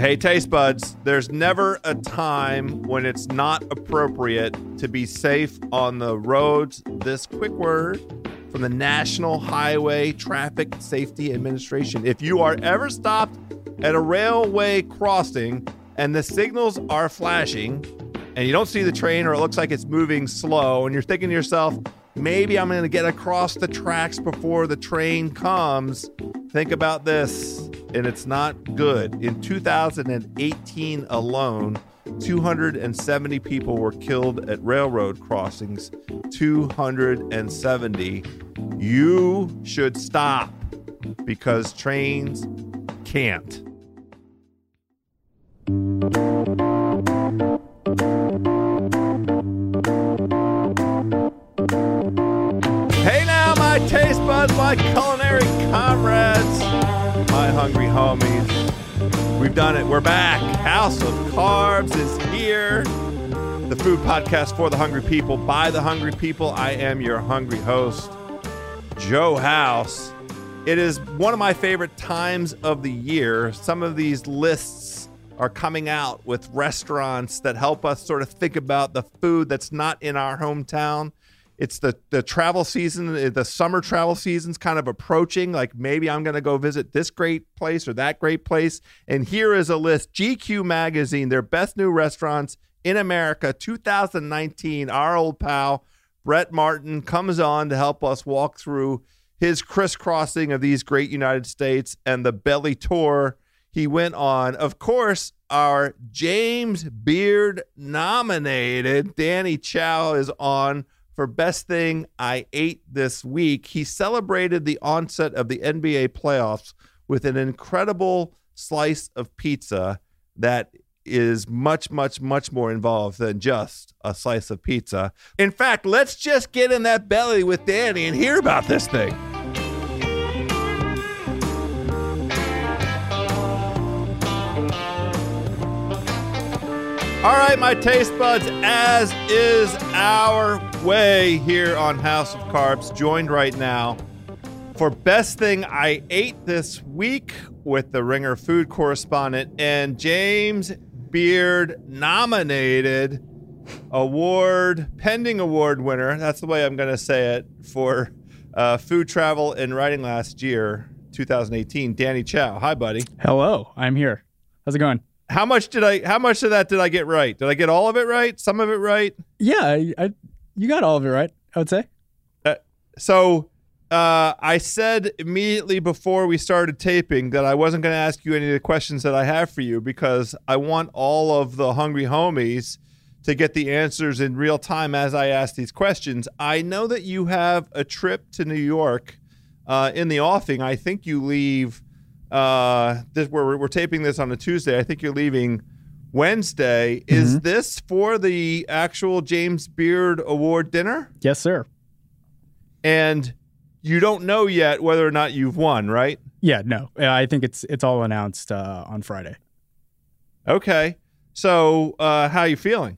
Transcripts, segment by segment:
Hey, taste buds, there's never a time when it's not appropriate to be safe on the roads. This quick word from the National Highway Traffic Safety Administration. If you are ever stopped at a railway crossing and the signals are flashing and you don't see the train or it looks like it's moving slow and you're thinking to yourself, maybe I'm going to get across the tracks before the train comes, think about this. And it's not good. In 2018 alone, 270 people were killed at railroad crossings. 270. You should stop because trains can't. My culinary comrades, my hungry homies. We've done it. We're back. House of Carbs is here. The food podcast for the hungry people, by the hungry people. I am your hungry host, Joe House. It is one of my favorite times of the year. Some of these lists are coming out with restaurants that help us sort of think about the food that's not in our hometown. It's the the travel season, eh, the summer travel season's kind of approaching. Like maybe I'm going to go visit this great place or that great place. And here is a list: GQ magazine, their best new restaurants in America, 2019. Our old pal Brett Martin comes on to help us walk through his crisscrossing of these great United States and the belly tour he went on. Of course, our James Beard nominated Danny Chau is on for best thing I ate this week. He celebrated the onset of the NBA playoffs with an incredible slice of pizza that is much, much, much more involved than just a slice of pizza. In fact, let's just get in that belly with Danny and hear about this thing. All right, my taste buds, as is our way here on House of Carbs, joined right now for best thing I ate this week with the Ringer food correspondent and James Beard nominated award, pending award winner. That's the way I'm going to say it for uh, food travel and writing last year, 2018. Danny Chau. Hi, buddy. Hello, I'm here. How's it going? How much did I? How much of that did I get right? Did I get all of it right? Some of it right? Yeah, I, I you got all of it right. I would say. Uh, so uh, I said immediately before we started taping that I wasn't going to ask you any of the questions that I have for you because I want all of the hungry homies to get the answers in real time as I ask these questions. I know that you have a trip to New York uh, in the offing. I think you leave. Uh, this we're, we're taping this on a Tuesday. I think you're leaving Wednesday. Is Mm-hmm. this for the actual James Beard Award dinner? Yes, sir. And you don't know yet whether or not you've won, right? Yeah, no, I think it's it's all announced uh, on Friday. Okay. So, uh, how are you feeling?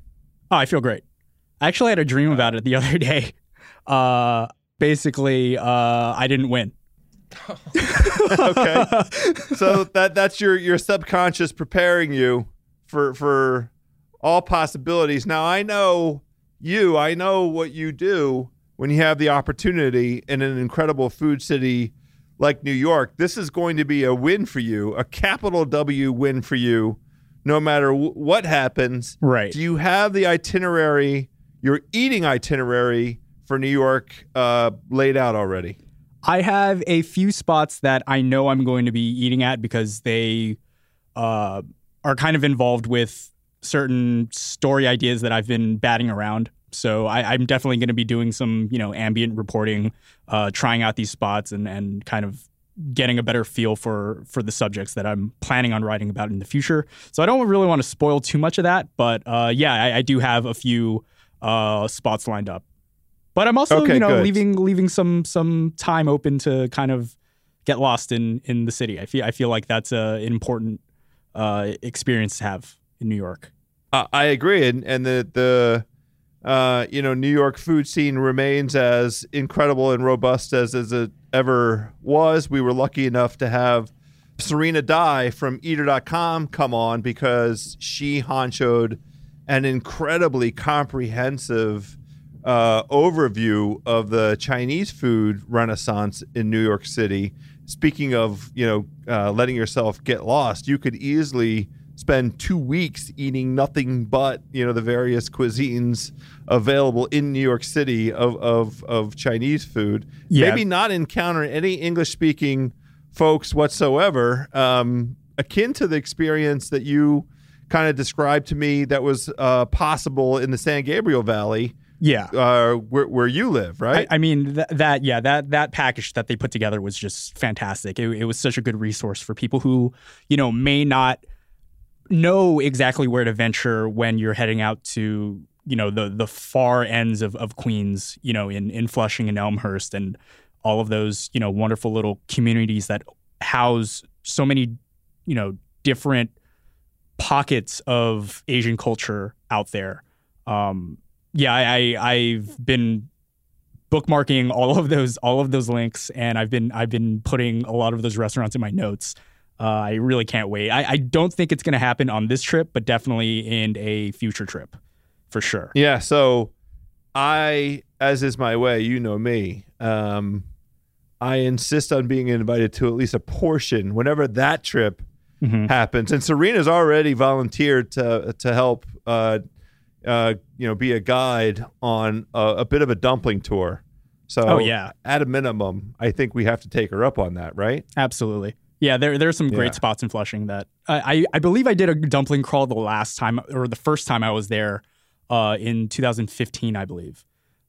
Oh, I feel great. I actually had a dream about it the other day. Uh, basically, uh, I didn't win. okay. So that that's your your subconscious preparing you for for all possibilities. Now I know you. I know what you do when you have the opportunity in an incredible food city like New York. This is going to be a win for you, a capital W win for you, no matter w- what happens. Right. Do you have the itinerary, your eating itinerary for New York uh, laid out already? I have a few spots that I know I'm going to be eating at because they uh, are kind of involved with certain story ideas that I've been batting around. So I, I'm definitely going to be doing some, you know, ambient reporting, uh, trying out these spots, and and kind of getting a better feel for for the subjects that I'm planning on writing about in the future. So I don't really want to spoil too much of that, but uh, yeah, I, I do have a few uh, spots lined up. But I'm also, Okay, you know, good. leaving leaving some some time open to kind of get lost in in the city. I feel I feel like that's a, an important uh, experience to have in New York. Uh, I agree, and and the the uh, you know New York food scene remains as incredible and robust as as it ever was. We were lucky enough to have Serena Dai from Eater.com come on because she honchoed an incredibly comprehensive uh, overview of the Chinese food renaissance in New York City. Speaking of, you know, uh, letting yourself get lost, you could easily spend two weeks eating nothing but, you know, the various cuisines available in New York City of, of, of Chinese food. Yeah. Maybe not encounter any English speaking folks whatsoever, um, akin to the experience that you kind of described to me that was uh, possible in the San Gabriel Valley Yeah. uh, where, where you live, right? I, I mean th- that yeah that that package that they put together was just fantastic. It, it was such a good resource for people who you know may not know exactly where to venture when you're heading out to you know the the far ends of, of Queens, you know in in Flushing and Elmhurst and all of those you know wonderful little communities that house so many you know different pockets of Asian culture out there. Um, yeah, I, I I've been bookmarking all of those all of those links, and I've been I've been putting a lot of those restaurants in my notes. Uh, I really can't wait. I, I don't think it's going to happen on this trip, but definitely in a future trip, for sure. Yeah. So I, as is my way, you know me. Um, I insist on being invited to at least a portion whenever that trip Mhm. happens. And Serena's already volunteered to to help, uh, uh, you know, be a guide on a, a bit of a dumpling tour. So, Oh, yeah. at a minimum, I think we have to take her up on that, right? Absolutely. Yeah, there there's some great Yeah. spots in Flushing that I, I I believe I did a dumpling crawl the last time or the first time I was there, uh, in 2015, I believe.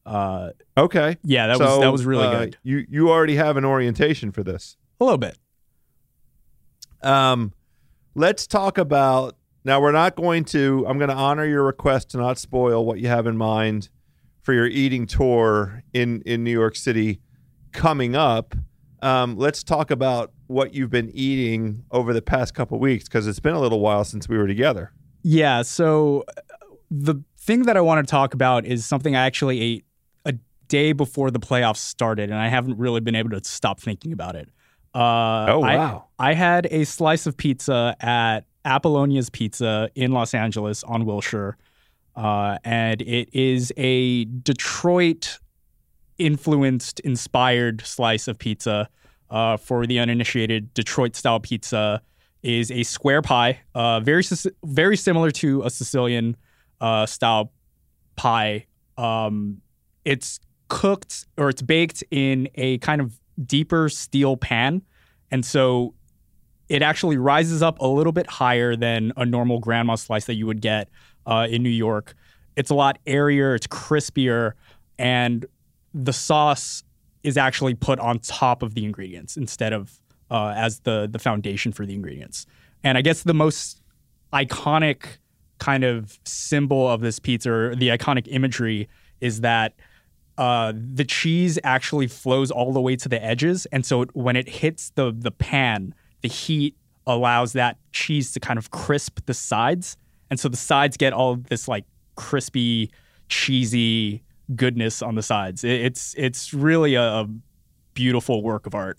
Uh, Okay. yeah, that was that was really uh, good. You you already have an orientation for this. A little bit. Um, let's talk about now. We're not going to. I'm going to honor your request to not spoil what you have in mind for your eating tour in in New York City coming up. Um, let's talk about what you've been eating over the past couple weeks because it's been a little while since we were together. Yeah. So uh, the thing that I want to talk about is something I actually ate a day before the playoffs started, and I haven't really been able to stop thinking about it. Uh, Oh, I- wow. I, had a slice of pizza at Apollonia's Pizza in Los Angeles on Wilshire, uh, and it is a Detroit influenced, inspired slice of pizza. Uh, for the uninitiated, Detroit style pizza is a square pie, uh, very very similar to a Sicilian uh, style pie. Um, it's cooked or it's baked in a kind of deeper steel pan, and so it actually rises up a little bit higher than a normal grandma slice that you would get uh, in New York. It's a lot airier, it's crispier, and the sauce is actually put on top of the ingredients instead of uh, as the the foundation for the ingredients. And I guess the most iconic kind of symbol of this pizza, or the iconic imagery, is that uh, the cheese actually flows all the way to the edges, and so when it hits the the pan, the heat allows that cheese to kind of crisp the sides, and so the sides get all this like crispy, cheesy goodness on the sides. It, it's it's really a, a beautiful work of art.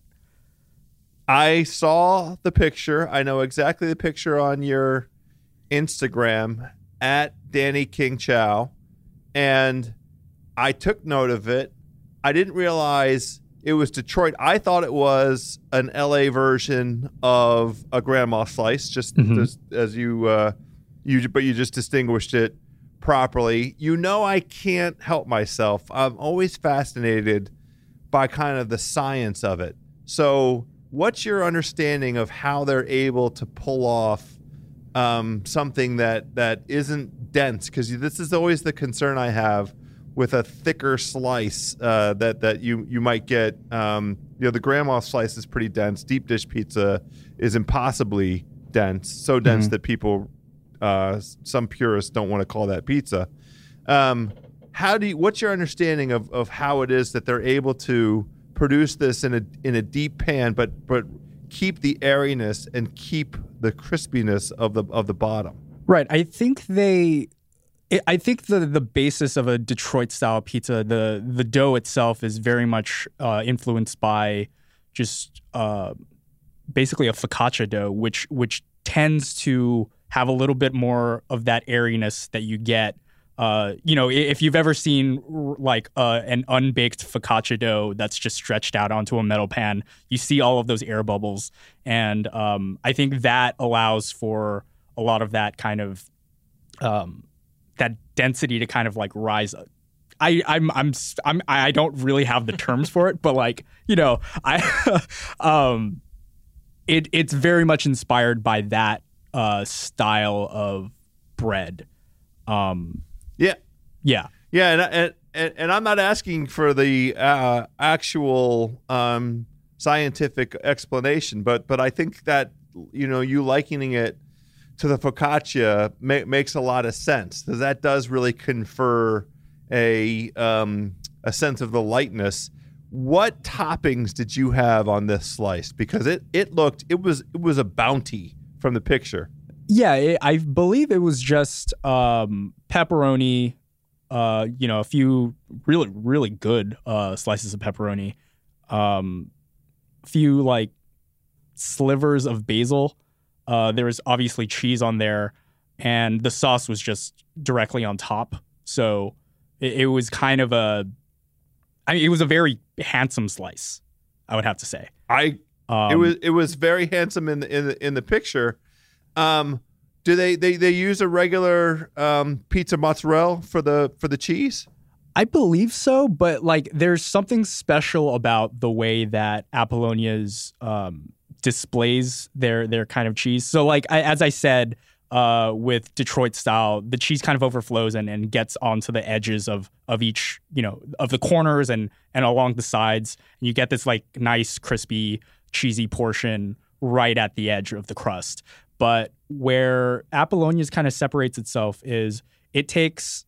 I saw the picture. I know exactly the picture on your Instagram at Danny King Chau, and I took note of it. I didn't realize it was Detroit. I thought it was an LA version of a grandma slice, just, Mhm. just as you uh, you, but you just distinguished it properly. You know, I can't help myself. I'm always fascinated by kind of the science of it. So, what's your understanding of how they're able to pull off um, something that that isn't dense? Because this is always the concern I have with a thicker slice uh, that that you you might get. Um, you know, the grandma slice is pretty dense. Deep dish pizza is impossibly dense, so dense Mhm. that people, uh, some purists don't want to call that pizza. Um, how do you, what's your understanding of, of how it is that they're able to produce this in a in a deep pan, but but keep the airiness and keep the crispiness of the of the bottom? Right. I think they. I- I think the the basis of a Detroit style pizza, the the dough itself is very much uh, influenced by just uh, basically a focaccia dough, which which tends to have a little bit more of that airiness that you get. Uh, you know, if you've ever seen like uh, an unbaked focaccia dough that's just stretched out onto a metal pan, you see all of those air bubbles, and um, I think that allows for a lot of that kind of um, that density to kind of like rise I I'm I'm I'm I don't really have the terms for it, but like you know I um it it's very much inspired by that uh style of bread. Um yeah. Yeah. Yeah, and and and I'm not asking for the uh, actual um, scientific explanation, but but I think that you know you likening it to the focaccia ma- makes a lot of sense because that does really confer a um, a sense of the lightness. What toppings did you have on this slice? Because it it looked it was it was a bounty from the picture. Yeah, it, I believe it was just um, pepperoni, uh, you know, a few really really good uh, slices of pepperoni, um, few like slivers of basil. Uh, there was obviously cheese on there, and the sauce was just directly on top. So it, it was kind of a, I mean, it was a very handsome slice. I would have to say. I um, it was it was very handsome in the in the, in the picture. Um, do they, they they use a regular um, pizza mozzarella for the for the cheese? I believe so, but like there's something special about the way that Apollonia's um, displays their their kind of cheese. So like I, as I said, uh, with Detroit style, the cheese kind of overflows and, and gets onto the edges of of each, you know, of the corners and and along the sides. And you get this like nice, crispy, cheesy portion right at the edge of the crust. But where Apollonia's kind of separates itself is it takes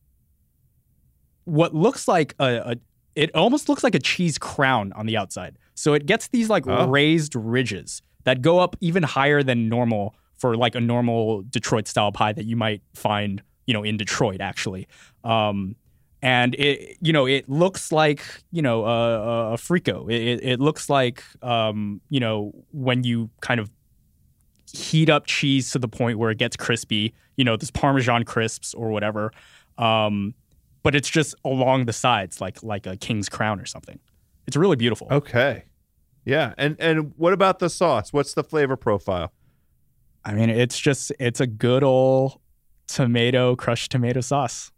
what looks like a, a it almost looks like a cheese crown on the outside. So it gets these like oh. raised ridges that go up even higher than normal for like a normal Detroit style pie that you might find, you know, in Detroit actually. Um, and it, you know, it looks like, you know, a, a frico. It, it looks like, um, you know, when you kind of heat up cheese to the point where it gets crispy, you know, this Parmesan crisps or whatever. Um, but it's just along the sides, like like a king's crown or something. It's really beautiful. Okay. Yeah. And and what about the sauce? What's the flavor profile? I mean, it's just it's a good old tomato crushed tomato sauce.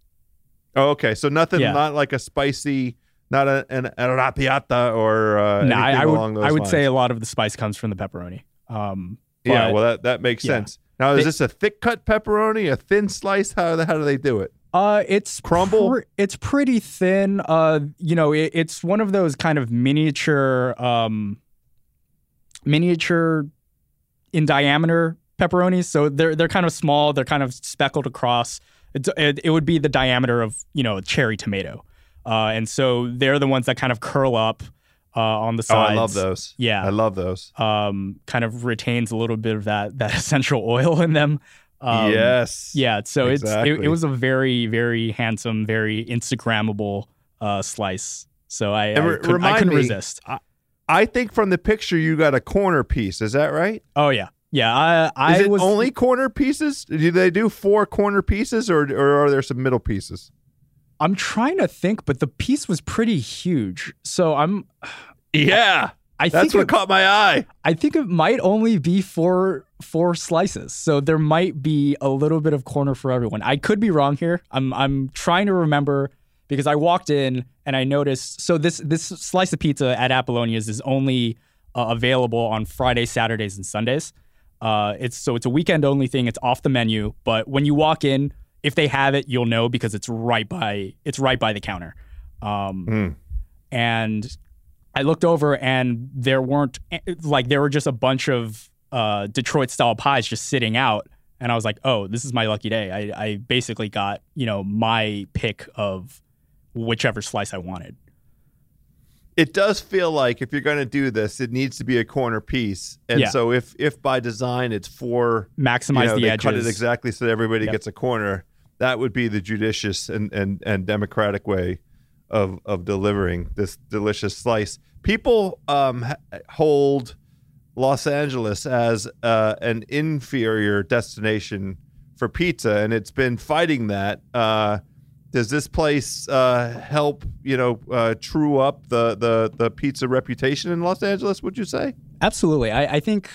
Oh, okay. So nothing, yeah. not like a spicy, not a, an arrabbiata or uh, nah, I, I would, I would lines. say a lot of the spice comes from the pepperoni. Um, yeah, well, that that makes yeah. sense. Now, is they, this a thick cut pepperoni, a thin slice? How the, how do they do it? Uh, it's crumble. Pr- it's pretty thin. Uh, you know, it, it's one of those kind of miniature, um, miniature in diameter pepperonis. So they're they're kind of small. They're kind of speckled across. It, it, it would be the diameter of you know a cherry tomato, uh, and so they're the ones that kind of curl up uh, on the sides. Oh, I love those. Yeah, I love those. Um, kind of retains a little bit of that that essential oil in them. Um, yes. Yeah. So exactly. it's it, it, was a very very handsome, very Instagrammable uh, slice. So I, I, re- could, I couldn't me, resist. I, I think from the picture you got a corner piece. Is that right? Oh yeah. Yeah, I, I Is it was only corner pieces. Do they do four corner pieces, or or are there some middle pieces? I'm trying to think, but the piece was pretty huge. So I'm. Yeah, I, that's what it, caught my eye. I think it might only be four four slices, so there might be a little bit of corner for everyone. I could be wrong here. I'm I'm trying to remember because I walked in and I noticed. So this this slice of pizza at Apollonia's is only uh, available on Fridays, Saturdays, and Sundays. Uh, it's so it's a weekend only thing. It's off the menu, but when you walk in, if they have it, you'll know because it's right by it's right by the counter. Um, mm. And I looked over, and there weren't like there were just a bunch of uh, Detroit style pies just sitting out, and I was like, oh, this is my lucky day. I, I basically got you know my pick of whichever slice I wanted it does feel like if you're going to do this, it needs to be a corner piece. And yeah. so if if by design it's for maximize you know, the they edges, cut it exactly so that everybody yep. gets a corner. That would be the judicious and, and, and democratic way of of delivering this delicious slice. People um, hold Los Angeles as uh, an inferior destination for pizza, and it's been fighting that. Uh, does this place uh, help, you know, uh, true up the, the the pizza reputation in Los Angeles? Would you say? Absolutely. I, I think.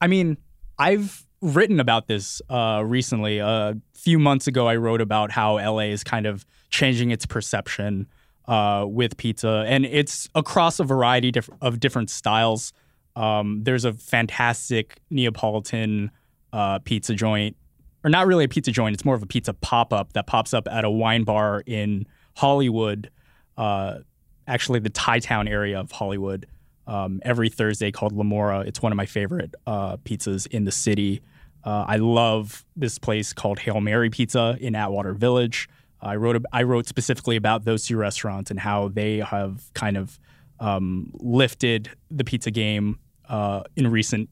I mean, I've written about this uh, recently. A few months ago, I wrote about how LA is kind of changing its perception uh, with pizza, and it's across a variety diff- of different styles. Um, there's a fantastic Neapolitan uh, pizza joint, or not really a pizza joint. It's more of a pizza pop up that pops up at a wine bar in Hollywood, uh, actually the Thai Town area of Hollywood. Um, every Thursday called Lamora. It's one of my favorite uh, pizzas in the city. Uh, I love this place called Hail Mary Pizza in Atwater Village. I wrote I wrote specifically about those two restaurants and how they have kind of um, lifted the pizza game uh, in recent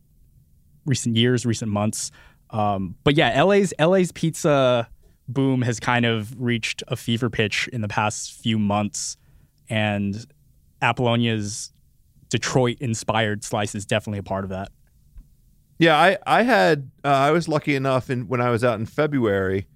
recent years, recent months. Um, but yeah, LA's LA's pizza boom has kind of reached a fever pitch in the past few months, and Apollonia's Detroit inspired slice is definitely a part of that. Yeah, I I had uh, I was lucky enough in when I was out in February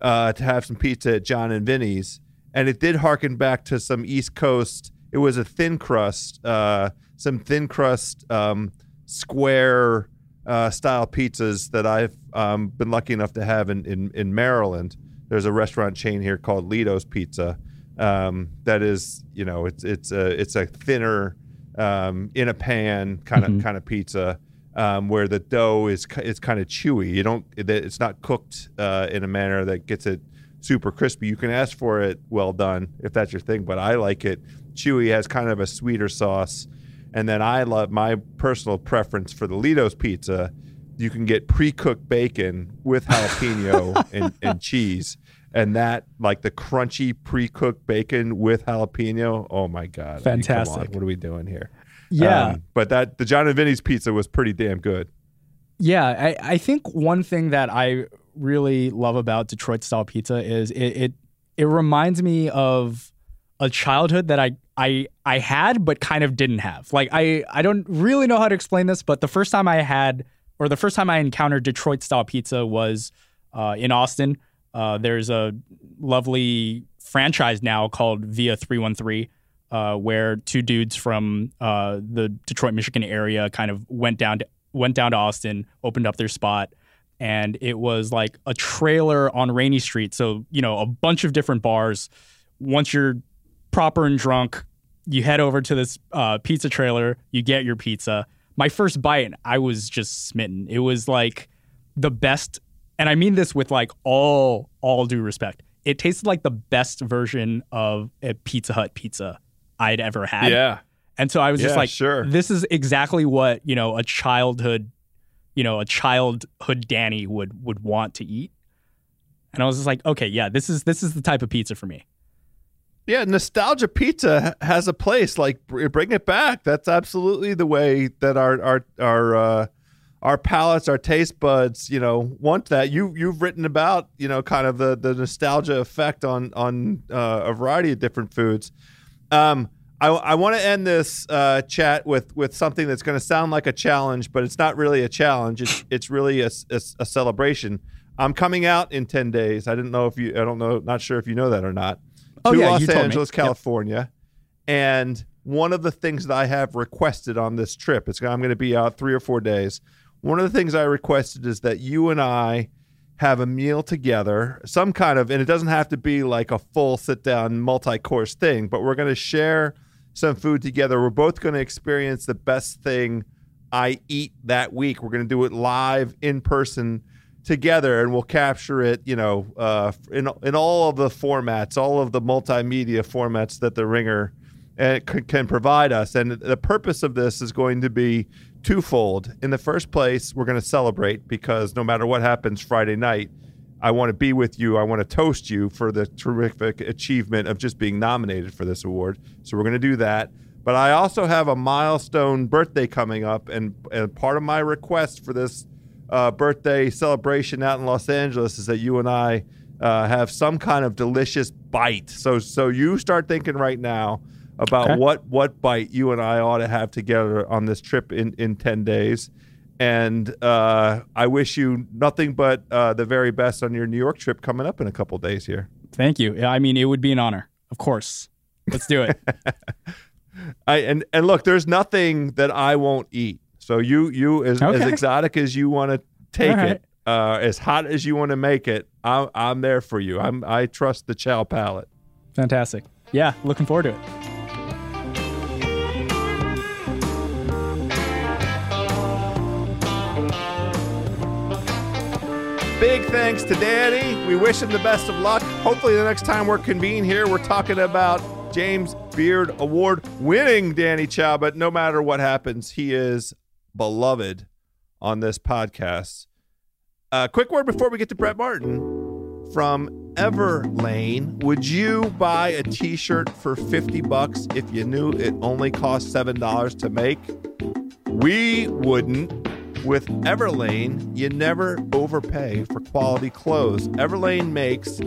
uh, to have some pizza at Jon and Vinny's, and it did harken back to some East Coast. It was a thin crust, uh, some thin crust um, square uh, style pizzas that I've um, been lucky enough to have in, in in Maryland. There's a restaurant chain here called Ledo's Pizza um, that is, you know, it's it's a it's a thinner um, in a pan kind of Mhm. kind of pizza um, where the dough is ki- is kind of chewy. You don't it's not cooked uh, in a manner that gets it super crispy. You can ask for it well done if that's your thing, but I like it chewy. Has kind of a sweeter sauce, and then I love my personal preference for the Ledo's pizza. You can get pre-cooked bacon with jalapeno and, and cheese. And that, like the crunchy pre-cooked bacon with jalapeno, oh my god! I mean, Fantastic. what are we doing here? Yeah, Um, but that the Jon and Vinny's pizza was pretty damn good. Yeah, I, I think one thing that I really love about Detroit style pizza is it, it it reminds me of a childhood that I I I had but kind of didn't have. Like I I don't really know how to explain this, but the first time I had or the first time I encountered Detroit style pizza was uh, in Austin. Uh, there's a lovely franchise now called Via Three One Three, uh, where two dudes from uh, the Detroit, Michigan area kind of went down to, went down to Austin, opened up their spot, and it was like a trailer on Rainey Street. So you know, a bunch of different bars. Once you're proper and drunk, you head over to this uh, pizza trailer. You get your pizza. My first bite, I was just smitten. It was like the best, and I mean this with like all all due respect. It tasted like the best version of a Pizza Hut pizza I'd ever had. Yeah. And so I was just like, sure. this is exactly what, you know, a childhood, you know, a childhood Danny would would want to eat. And I was just like, okay, yeah, this is this is the type of pizza for me. Yeah, nostalgia pizza has a place. Like bring it back. That's absolutely the way that our our our uh, our palates, our taste buds, you know, want that. You you've written about you know kind of the the nostalgia effect on on uh, a variety of different foods. Um, I, I want to end this uh, chat with with something that's going to sound like a challenge, but it's not really a challenge. It's it's really a celebration. I'm coming out in ten days. I didn't know if you. I don't know. Not sure if you know that or not. Oh, to yeah, Los you told me. Angeles, Yep. California, and one of the things that I have requested on this trip, it's I'm going to be out three or four days. One of the things I requested is that you and I have a meal together, some kind of, and it doesn't have to be like a full sit down multi course thing, but we're going to share some food together. We're both going to experience the best thing I eat that week. We're going to do it live in person together, and we'll capture it, you know, uh, in in all of the formats, all of the multimedia formats that the Ringer uh, can provide us. And the purpose of this is going to be twofold. In the first place, we're going to celebrate because no matter what happens Friday night, I want to be with you. I want to toast you for the terrific achievement of just being nominated for this award. So we're going to do that. But I also have a milestone birthday coming up, and, and part of my request for this uh, birthday celebration out in Los Angeles is that you and I uh, have some kind of delicious bite. So so you start thinking right now about Okay. what what bite you and I ought to have together on this trip in in ten days. And uh, I wish you nothing but uh, the very best on your New York trip coming up in a couple days here. Thank you. I mean, it would be an honor. Of course. Let's do it. I and and look, there's nothing that I won't eat. So you you as, as exotic as you want to take right. it, uh, as hot as you want to make it, I'm I'm there for you. I'm I trust the chow palate. Fantastic. Yeah, looking forward to it. Big thanks to Danny. We wish him the best of luck. Hopefully, the next time we're convened here, we're talking about James Beard Award winning Danny Chau. But no matter what happens, he is beloved on this podcast. Uh, quick word before we get to Brett Martin from Everlane. Would you buy a T-shirt for fifty bucks if you knew it only cost seven dollars to make? We wouldn't. With Everlane, you never overpay for quality clothes. Everlane makes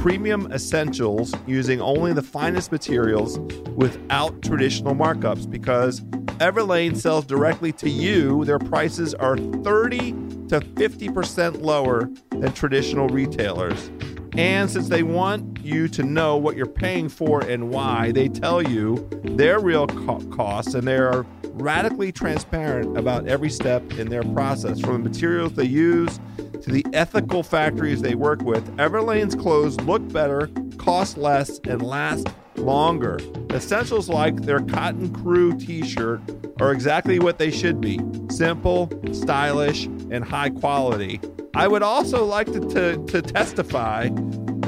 premium essentials using only the finest materials without traditional markups because Everlane sells directly to you. Their prices are 30 to 50% lower than traditional retailers. And since they want you to know what you're paying for and why, they tell you their real co- costs and they are radically transparent about every step in their process from the materials they use to the ethical factories they work with. Everlane's clothes look better, cost less, and last longer. Essentials like their Cotton Crew t shirt are exactly what they should be simple, stylish, and high quality. I would also like to, to, to testify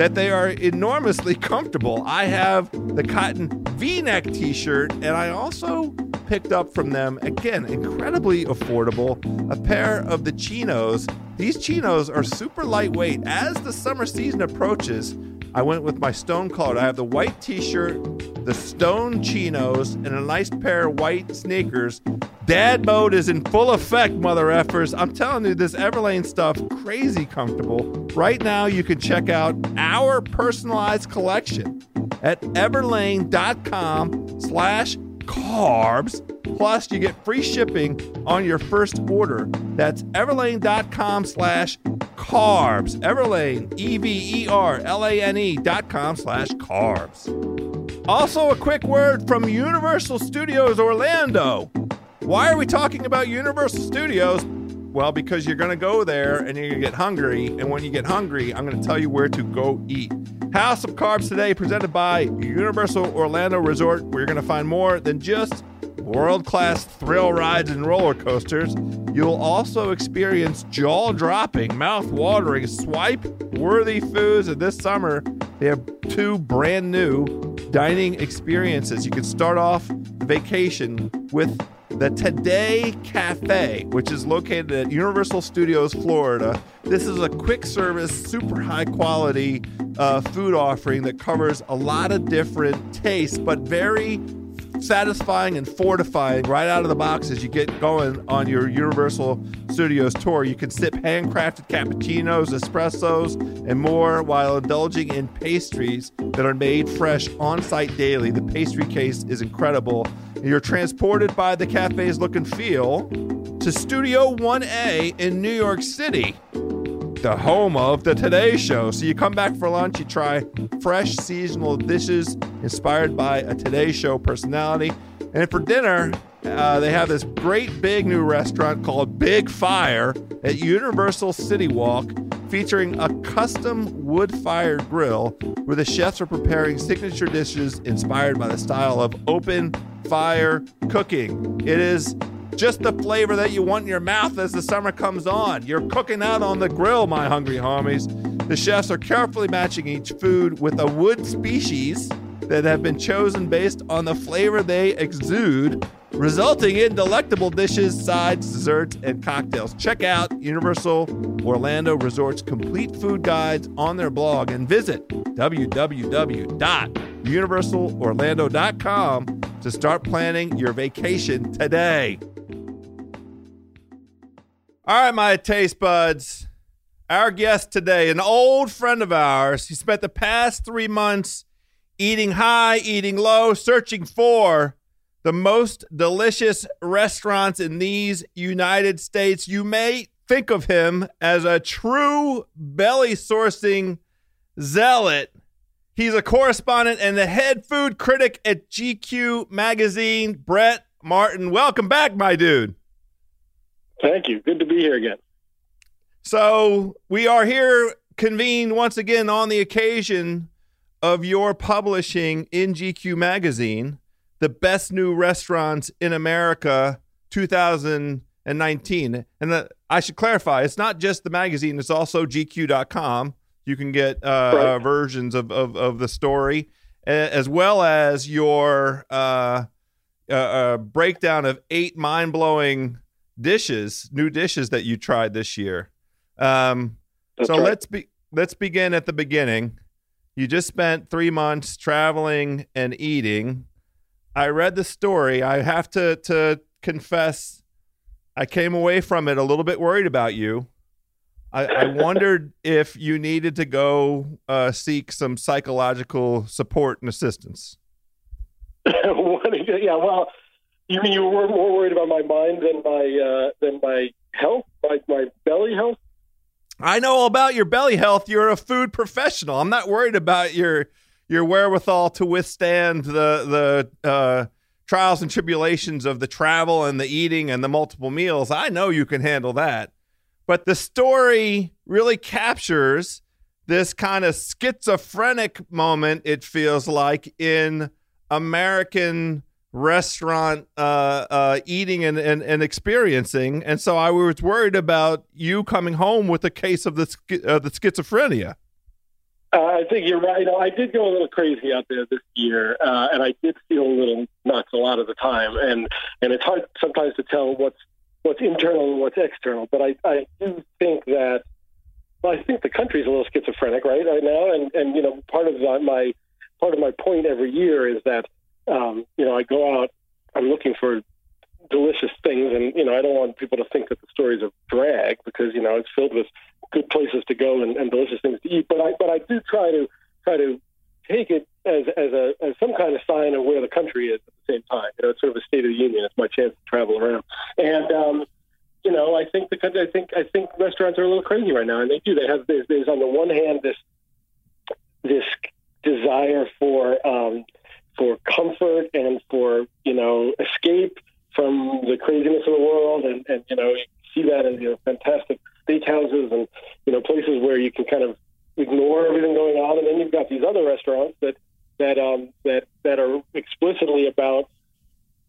that they are enormously comfortable. I have the cotton v neck t shirt, and I also picked up from them, again, incredibly affordable, a pair of the chinos. These chinos are super lightweight. As the summer season approaches, I went with my stone colored. I have the white t shirt, the stone chinos, and a nice pair of white sneakers. Dad mode is in full effect, mother effers. I'm telling you, this Everlane stuff, crazy comfortable. Right now, you can check out our personalized collection at everlane.com slash carbs. Plus, you get free shipping on your first order. That's everlane.com slash carbs. Everlane, E V E R L A N E dot com slash carbs. Also, a quick word from Universal Studios Orlando. Why are we talking about Universal Studios? Well, because you're going to go there and you're going to get hungry. And when you get hungry, I'm going to tell you where to go eat. House of Carbs today, presented by Universal Orlando Resort, where you're going to find more than just world class thrill rides and roller coasters. You'll also experience jaw dropping, mouth watering, swipe worthy foods. And this summer, they have two brand new dining experiences. You can start off vacation with the Today Cafe, which is located at Universal Studios, Florida. This is a quick service, super high quality uh, food offering that covers a lot of different tastes, but very satisfying and fortifying right out of the box as you get going on your Universal Studios tour. You can sip handcrafted cappuccinos, espressos, and more while indulging in pastries that are made fresh on site daily. The pastry case is incredible. You're transported by the cafe's look and feel to Studio 1A in New York City the home of the Today Show. So you come back for lunch, you try fresh seasonal dishes inspired by a Today Show personality. And for dinner, uh, they have this great big new restaurant called Big Fire at Universal City Walk, featuring a custom wood fired grill where the chefs are preparing signature dishes inspired by the style of open fire cooking. It is just the flavor that you want in your mouth as the summer comes on. You're cooking out on the grill, my hungry homies. The chefs are carefully matching each food with a wood species that have been chosen based on the flavor they exude, resulting in delectable dishes, sides, desserts, and cocktails. Check out Universal Orlando Resort's complete food guides on their blog and visit www.universalorlando.com to start planning your vacation today. All right, my taste buds. Our guest today, an old friend of ours. He spent the past three months eating high, eating low, searching for the most delicious restaurants in these United States. You may think of him as a true belly sourcing zealot. He's a correspondent and the head food critic at GQ magazine. Brett Martin, welcome back, my dude. Thank you. Good to be here again. So, we are here convened once again on the occasion of your publishing in GQ magazine the best new restaurants in America 2019. And the, I should clarify, it's not just the magazine, it's also GQ.com. You can get uh, right. uh, versions of, of, of, the story, as well as your uh, uh, uh breakdown of eight mind blowing dishes, new dishes that you tried this year. Um, so right. let's be let's begin at the beginning. You just spent three months traveling and eating. I read the story. I have to to confess, I came away from it a little bit worried about you. I, I wondered if you needed to go uh, seek some psychological support and assistance. yeah, well, you mean you were more worried about my mind than my uh, than my health, my my belly health? I know all about your belly health. You're a food professional. I'm not worried about your your wherewithal to withstand the the uh, trials and tribulations of the travel and the eating and the multiple meals. I know you can handle that. But the story really captures this kind of schizophrenic moment, it feels like, in American restaurant uh, uh, eating and, and, and experiencing. And so I was worried about you coming home with a case of the, uh, the schizophrenia. Uh, I think you're right. I did go a little crazy out there this year, uh, and I did feel a little nuts a lot of the time. And and it's hard sometimes to tell what's what's internal and what's external. But I, I do think that well, I think the country's a little schizophrenic right right now. And and you know, part of my part of my point every year is that um, you know I go out, I'm looking for delicious things, and you know I don't want people to think that the story's a drag because you know it's filled with good places to go and, and delicious things to eat. But I but I do try to try to take it as as a as some kind of sign of where the country is at the same time. You know, it's sort of a state of the union. It's my chance to travel around, and um, you know, I think the country. I think I think restaurants are a little crazy right now, and they do. They have there's, there's on the one hand this this desire for um, for comfort and for you know escape from the craziness of the world, and and you know you see that in you know fantastic steakhouses and you know places where you can kind of ignore everything going on, and then you've got these other restaurants that that um, that that are explicitly about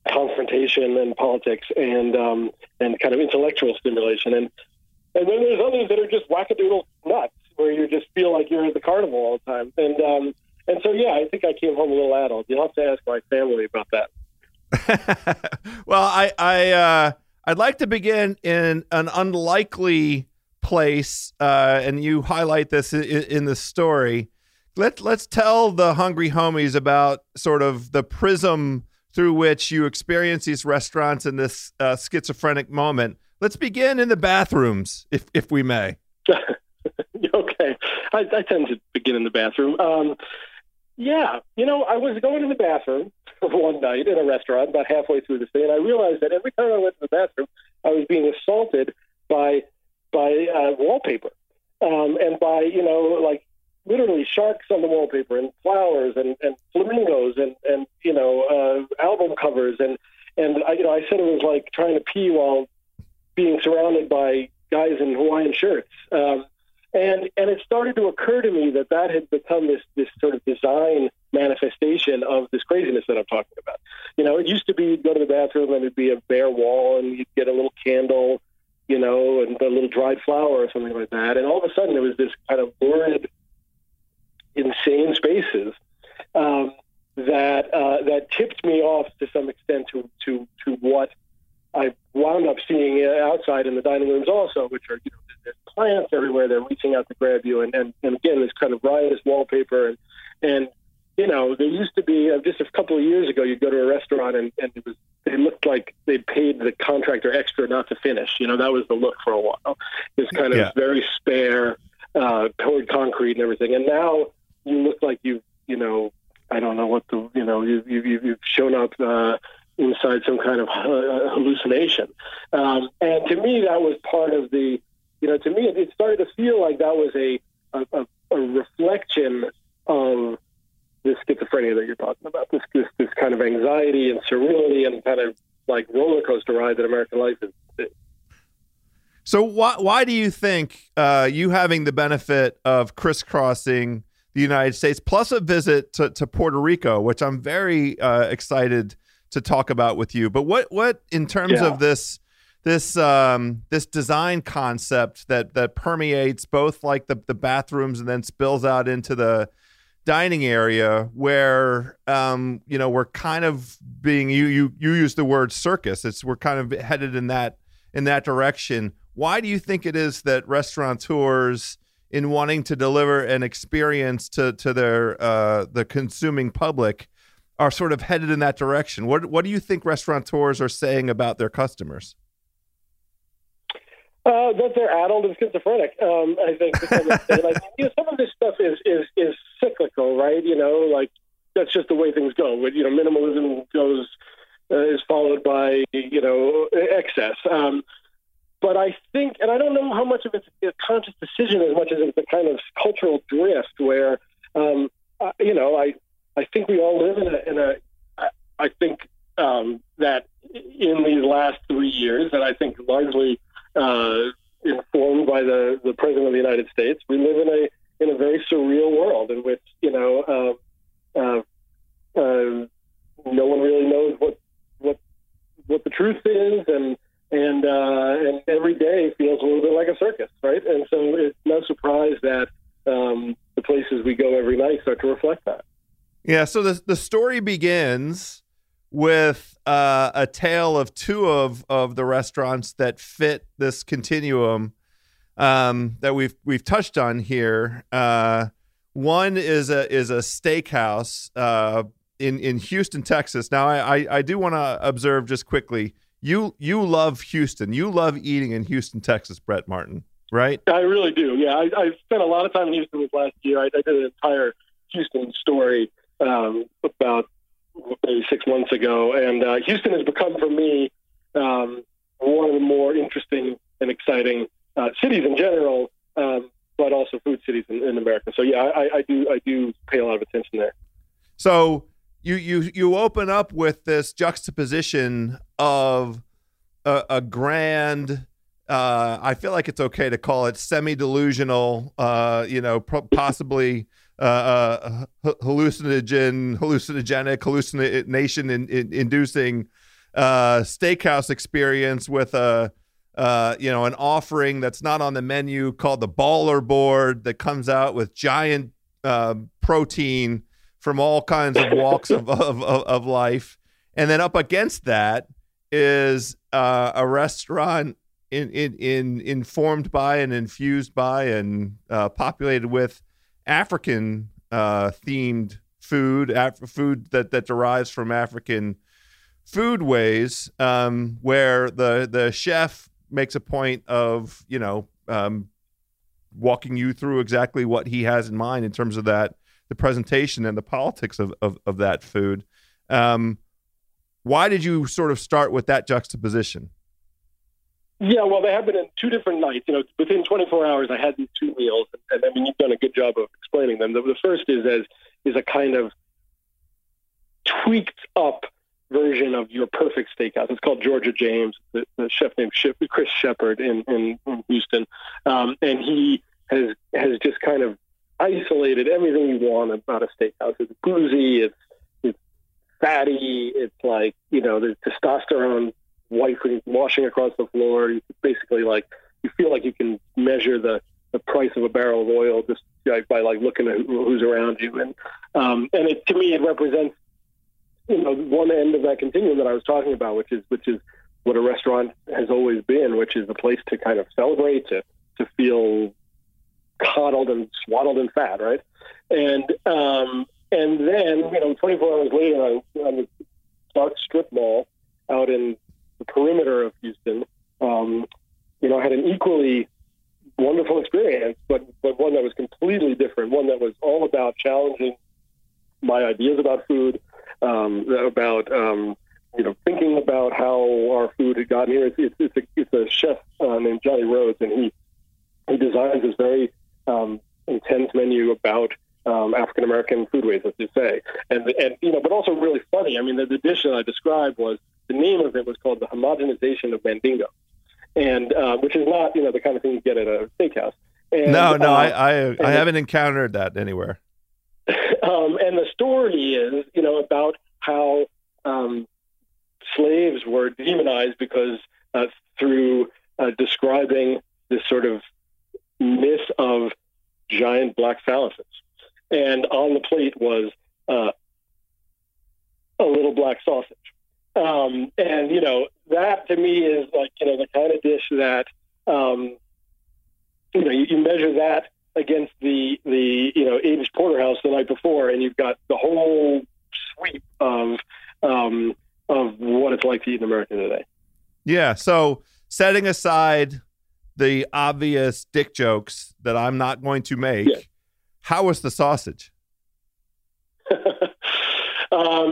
confrontation and politics and um, and kind of intellectual stimulation, and and then there's others that are just wackadoodle nuts, where you just feel like you're at the carnival all the time, and um, and so yeah, I think came home a little addled. You'll have to ask my family about that. well, I I uh, I'd like to begin in an unlikely place, uh, and you highlight this in, in the story. Let let's tell the hungry homies about sort of the prism through which you experience these restaurants in this uh, schizophrenic moment. Let's begin in the bathrooms, if if we may. okay, I, I, tend to begin in the bathroom. Um, yeah, you know, I was going to the bathroom one night in a restaurant about halfway through the stay, and I realized that every time I went to the bathroom, I was being assaulted by by uh, wallpaper. Um, and by you know like literally sharks on the wallpaper and flowers and, and flamingos and and you know uh, album covers. And and I, you know I said it was like trying to pee while being surrounded by guys in Hawaiian shirts. Um, and and it started to occur to me that that had become this this sort of design manifestation of this craziness that I'm talking about. You know, it used to be you'd go to the bathroom and it'd be a bare wall and you'd get a little candle, you know, and a little dried flower or something like that. And all of a sudden, there was this kind of lurid, insane spaces um, that uh, that tipped me off to some extent to to to what I wound up seeing outside in the dining rooms also, which are you know there's plants everywhere. They're reaching out to grab you, and and, and again, this kind of riotous wallpaper, and and you know, there used to be uh, just a couple of years ago, you'd go to a restaurant and, and it was it looked like they paid the contractor extra not to finish. You know, that was the look for a while. This kind of yeah. very spare, uh, poured concrete and everything. And now you look like you, you know, I don't know what the, you know, you, you, you've shown up uh, inside some kind of uh, hallucination. Um, and to me, that was part of the, you know, to me, it started to feel like that was a, a, a reflection of this schizophrenia that you're talking about, this, this, this kind of anxiety and surreality and kind of like roller coaster ride that American life is. So why why do you think uh, you having the benefit of crisscrossing the United States plus a visit to, to Puerto Rico, which I'm very uh, excited to talk about with you. But what what in terms yeah. of this this um, this design concept that that permeates both like the the bathrooms and then spills out into the dining area where um, you know we're kind of being you you you use the word circus. It's we're kind of headed in that in that direction. Why do you think it is that restaurateurs in wanting to deliver an experience to to their uh, the consuming public are sort of headed in that direction. What what do you think restaurateurs are saying about their customers? Uh, that they're addled and schizophrenic. Um, I think to some extent. like, you know, some of this stuff is, is is cyclical, right? You know, like that's just the way things go. But, you know, minimalism goes uh, is followed by you know excess. Um, but I think, and I don't know how much of it's a conscious decision as much as it's a kind of cultural drift where, um, uh, you know, I I think we all live in a, in a I think um, that in these last three years, and I think largely uh, informed by the, the president of the United States, we live in a in a very surreal world in which you know uh, uh, uh, no one really knows what what what the truth is, and and uh, and every day feels a little bit like a circus, right? And so it's no surprise that um, the places we go every night start to reflect that. Yeah. So the the story begins with uh, a tale of two of of the restaurants that fit this continuum um, that we've we've touched on here. Uh, one is a is a steakhouse uh, in in Houston, Texas. Now, I I, I do want to observe just quickly. You you love Houston. You love eating in Houston, Texas, Brett Martin, right? I really do. Yeah, I, I spent a lot of time in Houston this last year. I, I did an entire Houston story um, about maybe six months ago, and uh, Houston has become for me um, one of the more interesting and exciting uh, cities in general, um, but also food cities in, in America. So yeah, I, I, do I do pay a lot of attention there. So you you you open up with this juxtaposition of a, a grand. Uh, I feel like it's okay to call it semi-delusional. Uh, you know, pro- possibly uh, uh, hallucinogen, hallucinogenic, hallucination in, in, inducing uh, steakhouse experience with a uh, you know an offering that's not on the menu called the baller board that comes out with giant uh, protein from all kinds of walks of, of, of, of, life. And then up against that is uh, a restaurant in, in, in informed by and infused by and uh, populated with African uh, themed food, Af- food that, that derives from African foodways, um, where the the chef makes a point of you know um, walking you through exactly what he has in mind in terms of that the presentation and the politics of of, of that food. Um, why did you sort of start with that juxtaposition? Yeah, well, they happened in two different nights. You know, within 24 hours, I had these two meals, and, I mean, you've done a good job of explaining them. The, the first is as is a kind of tweaked up version of your perfect steakhouse. It's called Georgia James, the, the chef named Chris Shepard in, in, in Houston, um, and he has has just kind of isolated everything you want about a steakhouse. It's boozy, it's it's fatty, it's like you know there's testosterone wiping, washing across the floor. You basically like you feel like you can measure the the price of a barrel of oil just by, by like looking at who's around you, and um, and it, to me it represents you know one end of that continuum that I was talking about, which is which is what a restaurant has always been, which is a place to kind of celebrate, to to feel coddled and swaddled in fat, right? And um, and then you know, 24 hours later, on, on the dark strip mall out in the perimeter of Houston, um, you know, had an equally wonderful experience, but but one that was completely different. One that was all about challenging my ideas about food, um, about um, you know thinking about how our food had gotten here. It's it's, it's, a, it's a chef uh, named Jonny Rhodes, and he he designs this very um, intense menu about um, African American foodways, as you say, and and you know, but also really funny. I mean, the, the dish that I described was the name of it was called the homogenization of Mandingo, and uh, which is not you know the kind of thing you get at a steakhouse. And, no, no, uh, I I, I haven't encountered that anywhere. um, and the story is, you know, about how um, slaves were demonized because uh, through uh, describing this sort of myth of giant black phalluses, and on the plate was uh, a little black sausage. Um, and you know that to me is like you know the kind of dish that um, you know you, you measure that against the the you know aged porterhouse the night before, and you've got the whole sweep of um, of what it's like to eat in America today. Yeah. So setting aside the obvious dick jokes that I'm not going to make, Yeah. how was the sausage? um,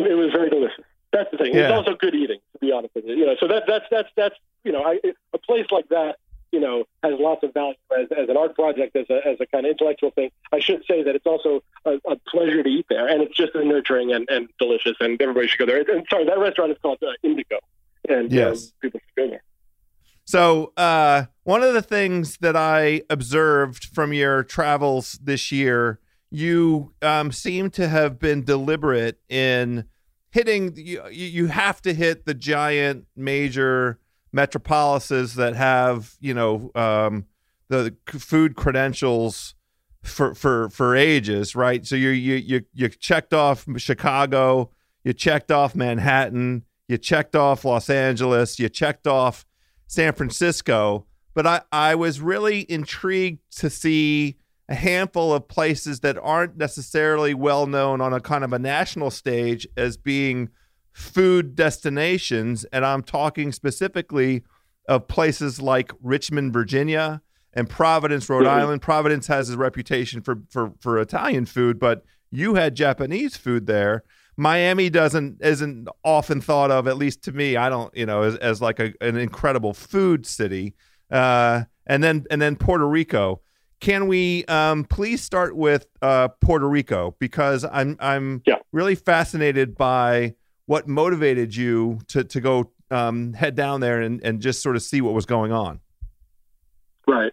it was very delicious. That's the thing. It's also good eating, to be honest with you. You know, so that that's that's that's you know, I, a place like that, you know, has lots of value as, as an art project, as a as a kind of intellectual thing. I should say that it's also a, a pleasure to eat there, and it's just nurturing and, and delicious, and everybody should go there. And sorry, that restaurant is called uh, Indigo, and Yes. um, people should go there. So, uh, one of the things that I observed from your travels this year, you um, seem to have been deliberate in hitting. You, you have to hit the giant major metropolises that have, you know, um, the food credentials for for for ages, right? So you you you you checked off Chicago, you checked off Manhattan, you checked off Los Angeles, you checked off San Francisco, but I, I was really intrigued to see a handful of places that aren't necessarily well known on a kind of a national stage as being food destinations. And I'm talking specifically of places like Richmond, Virginia, and Providence, Rhode Mhm. Island. Providence has a reputation for, for, for Italian food, but you had Japanese food there. Miami doesn't isn't often thought of, at least to me. I don't, you know, as, as like a, an incredible food city. Uh, and then and then Puerto Rico. Can we um, please start with uh, Puerto Rico because I'm I'm Yeah. really fascinated by what motivated you to to go um, head down there and, and just sort of see what was going on. Right.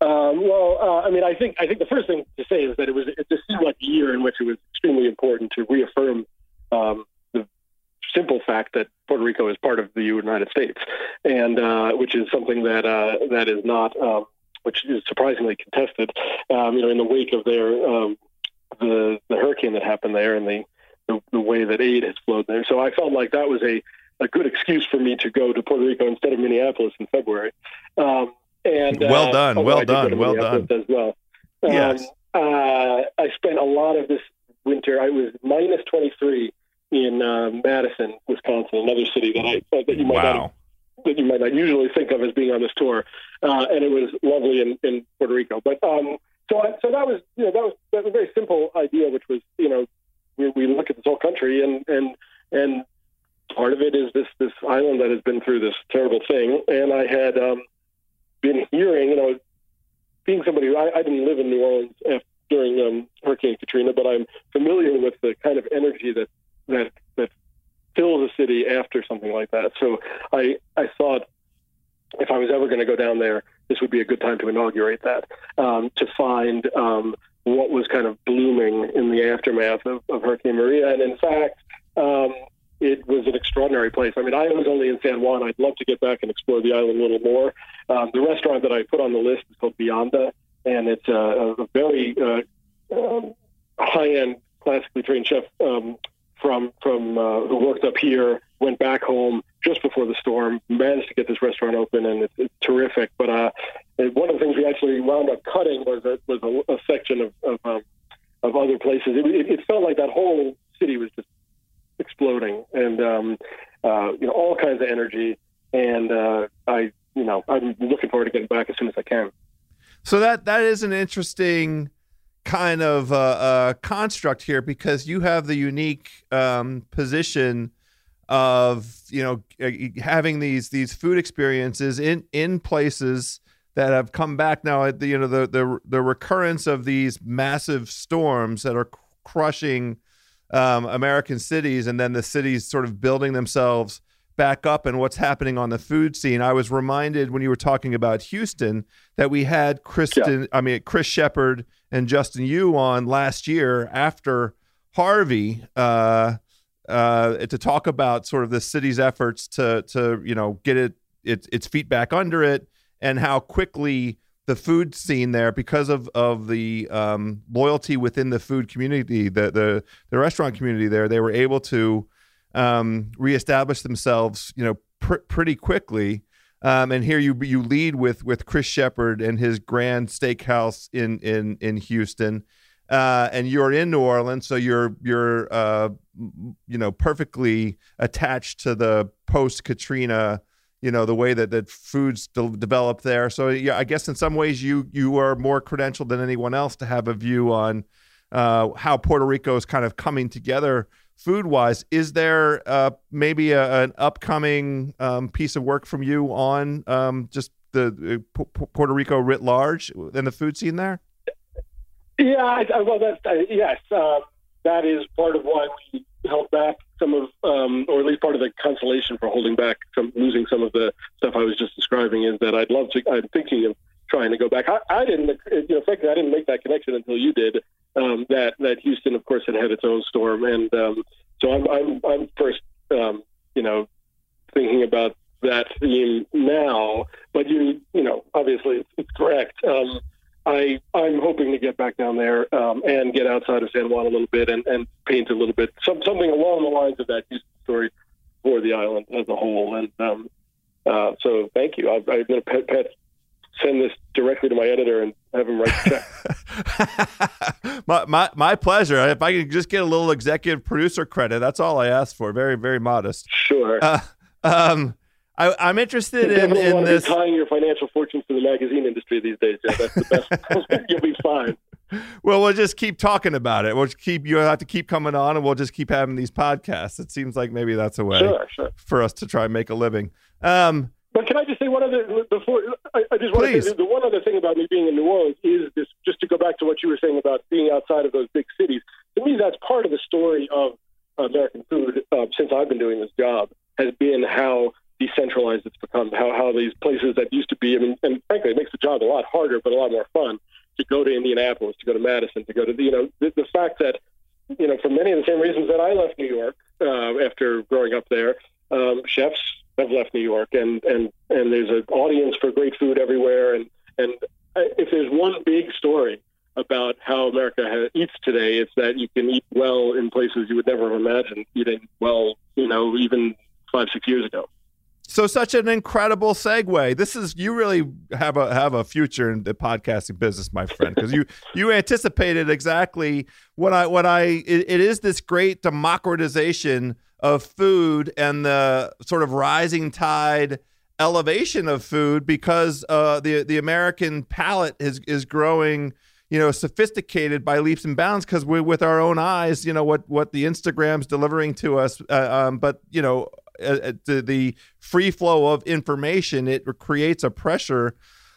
Um, well, uh, I mean, I think I think the first thing to say is that it was it just seemed like a year in which it was extremely important to reaffirm um, the simple fact that Puerto Rico is part of the United States, and uh, which is something that uh, that is not, um, which is surprisingly contested. Um, you know, in the wake of their um, the the hurricane that happened there and the, the the way that aid has flowed there, so I felt like that was a a good excuse for me to go to Puerto Rico instead of Minneapolis in February. Um, and Well uh, done, well I did go done, well done As well. Um, Yes. Uh, I spent a lot of this winter. I was minus 23 in uh, Madison, Wisconsin, another city that I that you might not Wow. That you might not usually think of as being on this tour, uh, and it was lovely in, in Puerto Rico. But um, so I, so that was you know that was that was a very simple idea, which was you know we, we look at this whole country and and and part of it is this this island that has been through this terrible thing, and I had um, been hearing you know being somebody who I, I didn't live in New Orleans after, during um, Hurricane Katrina, but I'm familiar with the kind of energy that that fills a city after something like that. So I I thought if I was ever going to go down there, this would be a good time to inaugurate that um, to find um, what was kind of blooming in the aftermath of, of Hurricane Maria. And in fact, um, it was an extraordinary place. I mean, I was only in San Juan. I'd love to get back and explore the island a little more. Um, the restaurant that I put on the list is called Vianda, and it's a, a very uh, um, high-end, classically trained chef um, uh, who worked up here, went back home just before the storm, managed to get this restaurant open, and it's, it's terrific. But uh, one of the things we actually wound up cutting was a, was a, a section of of, um, of other places. It, it, it felt like that whole city was just exploding, and um, uh, you know all kinds of energy. And uh, I, you know, I'm looking forward to getting back as soon as I can. So that that is an interesting kind of uh, uh, construct here because you have the unique um, position of you know uh, having these these food experiences in in places that have come back now at the you know the the the recurrence of these massive storms that are crushing um, American cities and then the cities sort of building themselves back up and what's happening on the food scene. I was reminded when you were talking about Houston that we had Kristen, yeah. I mean Chris Shepard and Justin Yu on last year after Harvey uh, uh, to talk about sort of the city's efforts to to you know get it, it its feet back under it and how quickly the food scene there because of of the um, loyalty within the food community, the the the restaurant community there, they were able to um, reestablish themselves, you know, pr- pretty quickly. Um, and here you you lead with with Chris Shepard and his Grand Steakhouse in in in Houston, uh, and you're in New Orleans, so you're you're uh, you know perfectly attached to the post Katrina, you know the way that that foods de- developed there. So yeah, I guess in some ways you you are more credentialed than anyone else to have a view on uh, how Puerto Rico is kind of coming together food wise. Is there uh, maybe a, an upcoming um, piece of work from you on um, just the uh, P- Puerto Rico writ large and the food scene there? Yeah, I, well, that's uh, yes. Um, that is part of why we held back some of, um, or at least part of the consolation for holding back some, losing some of the stuff I was just describing is that I'd love to. I'm thinking of trying to go back. I, I didn't, you know, frankly, I didn't make that connection until you did. Um, that that Houston, of course, had had its own storm, and um, so I'm I'm I'm first, um, you know, thinking about that theme now. But you you know, obviously, it's, it's correct. Um, I I'm hoping to get back down there um, and get outside of San Juan a little bit and, and paint a little bit some, something along the lines of that Houston story for the island as a whole. And um, uh, so, thank you. I, I'm going to pet send this directly to my editor and have him write the check. my, my, my pleasure. If I could just get a little executive producer credit, that's all I asked for. Very, very modest. Sure. Uh, um, I, am interested in, in this. tying your financial fortunes to the magazine industry these days. Yeah, that's the best. You'll be fine. Well, we'll just keep talking about it. We'll keep you have to keep coming on, and we'll just keep having these podcasts. It seems like maybe that's a way sure, sure. for us to try and make a living. Um, but can I just say one other before I, I just want Please. to say the one other thing about me being in New Orleans is this just to go back to what you were saying about being outside of those big cities. To me, that's part of the story of American food uh, since I've been doing this job has been how decentralized it's become. How how these places that used to be, I mean, and frankly, it makes the job a lot harder, but a lot more fun to go to Indianapolis, to go to Madison, to go to the, you know the, the fact that you know for many of the same reasons that I left New York uh, after growing up there, um, chefs have left New York, and and and there's an audience for great food everywhere, and and if there's one big story about how America eats today, it's that you can eat well in places you would never have imagined eating well, you know, even five six years ago. So such an incredible segue. This is you really have a have a future in the podcasting business, my friend, because you you anticipated exactly what I what I it, it is this great democratization of food and the sort of rising tide elevation of food because uh, the the American palate is is growing, you know, sophisticated by leaps and bounds because we with our own eyes, you know, what what the Instagram's delivering to us. Uh, um, but you know, uh, uh the, the free flow of information it creates a pressure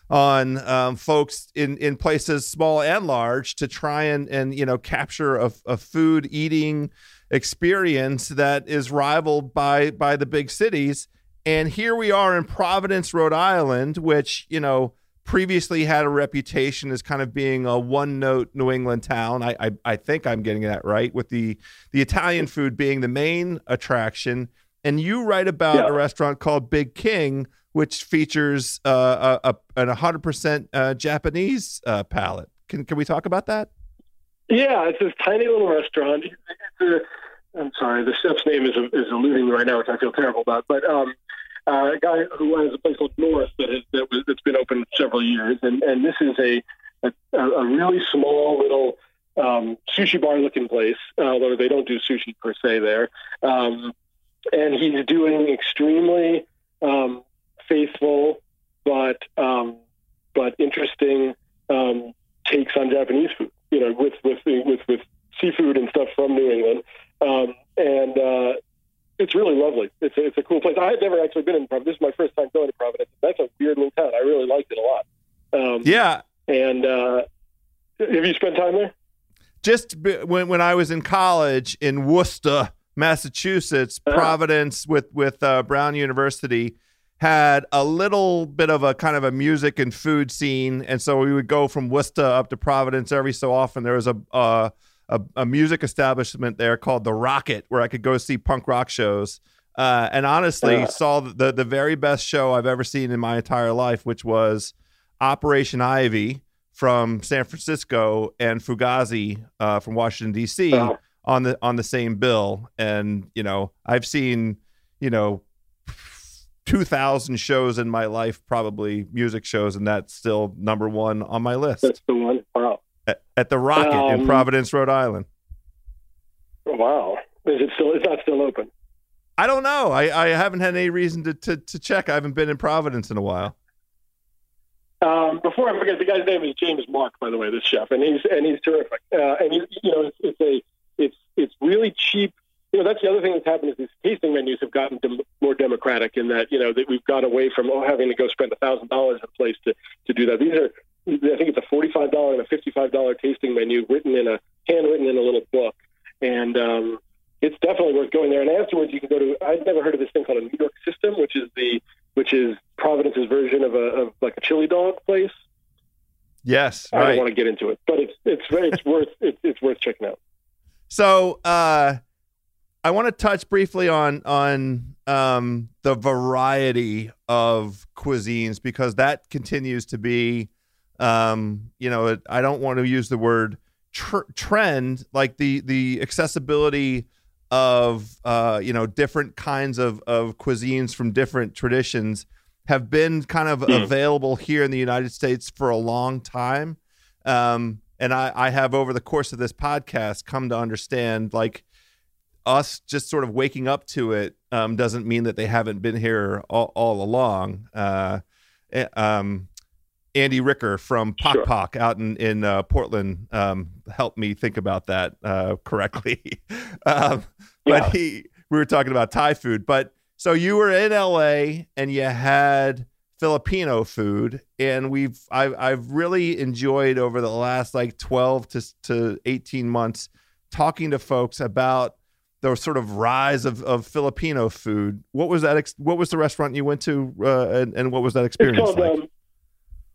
on um, folks in, in places small and large to try and and you know capture a, a food eating experience that is rivaled by by the big cities. And here we are in Providence, Rhode Island, which you know previously had a reputation as kind of being a one-note New England town. I, I, I think I'm getting that right, with the the Italian food being the main attraction. And you write about yeah. a restaurant called Big King, which features uh, a, a, an 100% uh, Japanese uh, palette. Can can we talk about that? Yeah, it's this tiny little restaurant. I'm sorry, the chef's name is is eluding me right now, which I feel terrible about. But um, uh, a guy who has a place called North that has that was, that's been open several years, and and this is a a, a really small little um, sushi bar looking place, although they don't do sushi per se there. Um, and he's doing extremely um, faithful but um, but interesting um, takes on Japanese food. You know, with with with with seafood and stuff from New England, um, and uh, it's really lovely. It's a, it's a cool place. I had never actually been in Providence. This is my first time going to Providence. That's a weird little town. I really liked it a lot. Um, Yeah, And uh, have you spent time there? just b- when when I was in college in Worcester, Massachusetts, Uh-huh. Providence with with uh, Brown University had a little bit of a kind of a music and food scene, and so we would go from Worcester up to Providence every so often. There was a uh, a, a music establishment there called the Rocket, where I could go see punk rock shows. Uh, and honestly, Uh. saw the the very best show I've ever seen in my entire life, which was Operation Ivy from San Francisco and Fugazi uh, from Washington D.C. On the on the same bill. And you know, I've seen you know two thousand shows in my life, probably music shows, and that's still number one on my list That's the one. Wow. at, at the Rocket in Um, Providence, Rhode Island. Wow. Is it still? It's not still open. I don't know. I, I haven't had any reason to, to to check. I haven't been in Providence in a while. Um, before I forget, the guy's name is James Mark, by the way, this chef, and he's and he's terrific. Uh, and he, you know, it's, it's a it's it's really cheap. You know, that's the other thing that's happened is these tasting menus have gotten dem- more democratic in that you know that we've got away from oh having to go spend a thousand dollars in a place to to do that. These are I think it's a forty five dollar and a fifty five dollar tasting menu written in a handwritten in a little book, and um, it's definitely worth going there. And afterwards, you can go to. I've never heard of this thing called a New York System, which is the which is Providence's version of a of like a chili dog place. Yes, I don't want to get into it, but it's it's it's worth it's, it's worth checking out. So uh, I want to touch briefly on on um, the variety of cuisines because that continues to be, um, you know, I don't want to use the word tr- trend, like the the accessibility of uh, you know different kinds of of cuisines from different traditions have been kind of Hmm. available here in the United States for a long time. Um, and I, I have over the course of this podcast come to understand like us just sort of waking up to it um, doesn't mean that they haven't been here all, all along. Uh, eh, um, Andy Ricker from Pok Sure. Out in in uh, Portland um, helped me think about that uh, correctly. um, Yeah. But he, we were talking about Thai food. But so you were in LA and you had Filipino food, and we've I've I've really enjoyed over the last like twelve to to eighteen months talking to folks about the sort of rise of, of Filipino food. What was that? Ex- what was the restaurant you went to, uh, and, and what was that It's experience called like? um,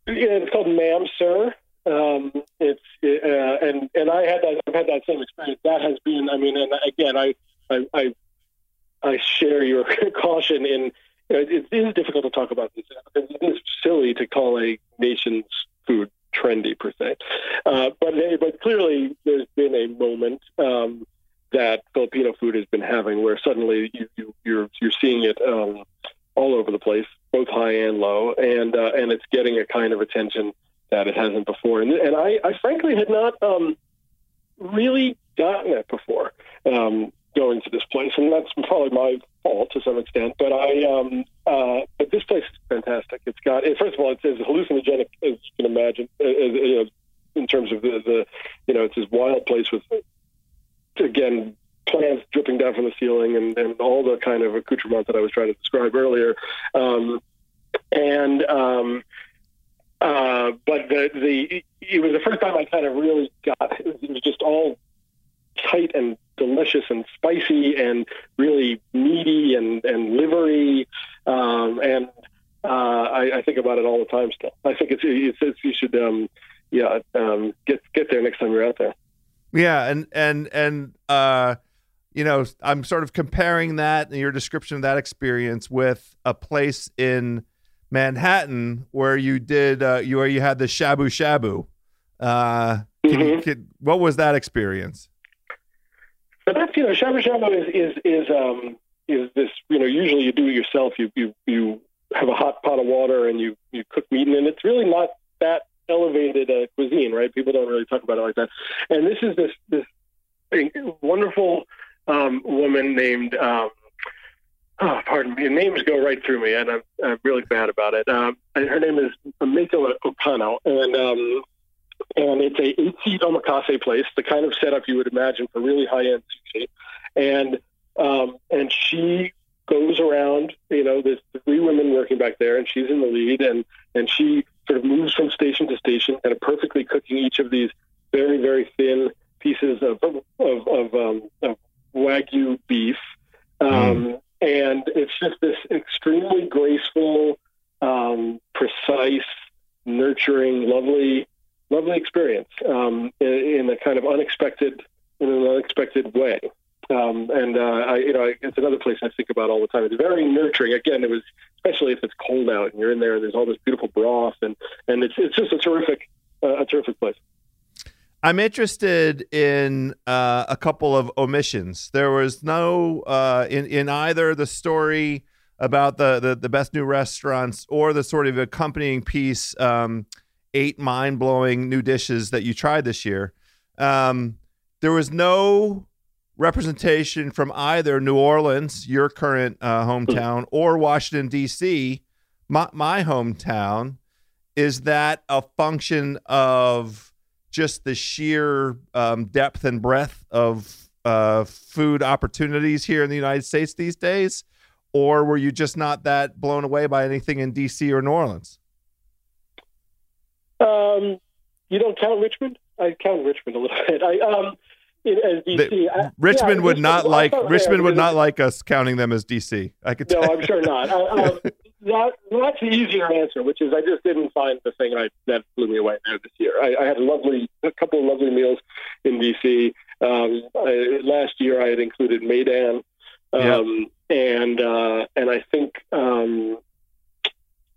yeah, it's called Ma'am Sir. Um, it's uh, and and I had that I've had that same experience. That has been I mean, and again, I I I, I share your caution in. You know, it is difficult to talk about this. It is silly to call a nation's food trendy per se, uh, but but clearly there's been a moment um, that Filipino food has been having where suddenly you, you you're you're seeing it um, all over the place, both high and low, and uh, and it's getting a kind of attention that it hasn't before. And, and I, I frankly had not um, really gotten it before um, going to this place, and that's probably my fault to some extent. But I, um, uh, but this place is fantastic. It's got first of all, it's as hallucinogenic as you can imagine, uh, uh, you know, in terms of the, the you know, it's this wild place with again plants dripping down from the ceiling and, and all the kind of accoutrement that I was trying to describe earlier. Um, and um, uh, but the the it was the first time I kind of really got it was, it was just all tight and delicious and spicy and really meaty and and livery um, and uh, I, I think about it all the time still. I think it's it's, it's you should um, yeah um, get get there next time you're out there. Yeah, and and and uh, you know, I'm sort of comparing that and your description of that experience with a place in Manhattan where you did uh, you where you had the shabu shabu. Uh, can you, Mhm. can, what was that experience? But that's you know, shabu shabu is is is um is this you know usually you do it yourself. You you you have a hot pot of water and you you cook meat in it. And it's really not that elevated uh, cuisine, right? People don't really talk about it like that. And this is this this wonderful um, woman named. Um, Oh, pardon me. Names go right through me, and I'm, I'm really bad about it. Um, her name is Mako Okano, and um, and it's a eight seat omakase place, the kind of setup you would imagine for really high end sushi. And um, and she goes around. You know, there's three women working back there, and she's in the lead, and and she sort of moves from station to station, kind of perfectly cooking each of these very very thin pieces of of, of, um, of wagyu beef. Um, mm. And it's just this extremely graceful, um, precise, nurturing, lovely, lovely experience um, in, in, a kind of unexpected, in an unexpected way. Um, and uh, I, you know, it's another place I think about all the time. It's very nurturing. Again, it was especially if it's cold out and you're in there and there's all this beautiful broth and and it's it's just a terrific uh, a terrific place. I'm interested in uh, a couple of omissions. There was no uh, in in either the story about the, the, the best new restaurants or the sort of accompanying piece, um, eight mind blowing new dishes that you tried this year. Um, there was no representation from either New Orleans, your current uh, hometown, or Washington, D.C., my, my hometown. Is that a function of just the sheer um, depth and breadth of uh, food opportunities here in the United States these days? Or were you just not that blown away by anything in D.C. or New Orleans? Um, you don't count Richmond? I count Richmond a little bit. I, um, as DC. The, I, Richmond yeah, would not like Richmond would not like us counting them as DC. I could. No, I'm sure not. I, um, that, that's the easier answer, which is I just didn't find the thing I, that blew me away there this year. I, I had a lovely, a couple of lovely meals in DC. Um, I, last year I had included Meydan, um, yeah. and uh, and I think um,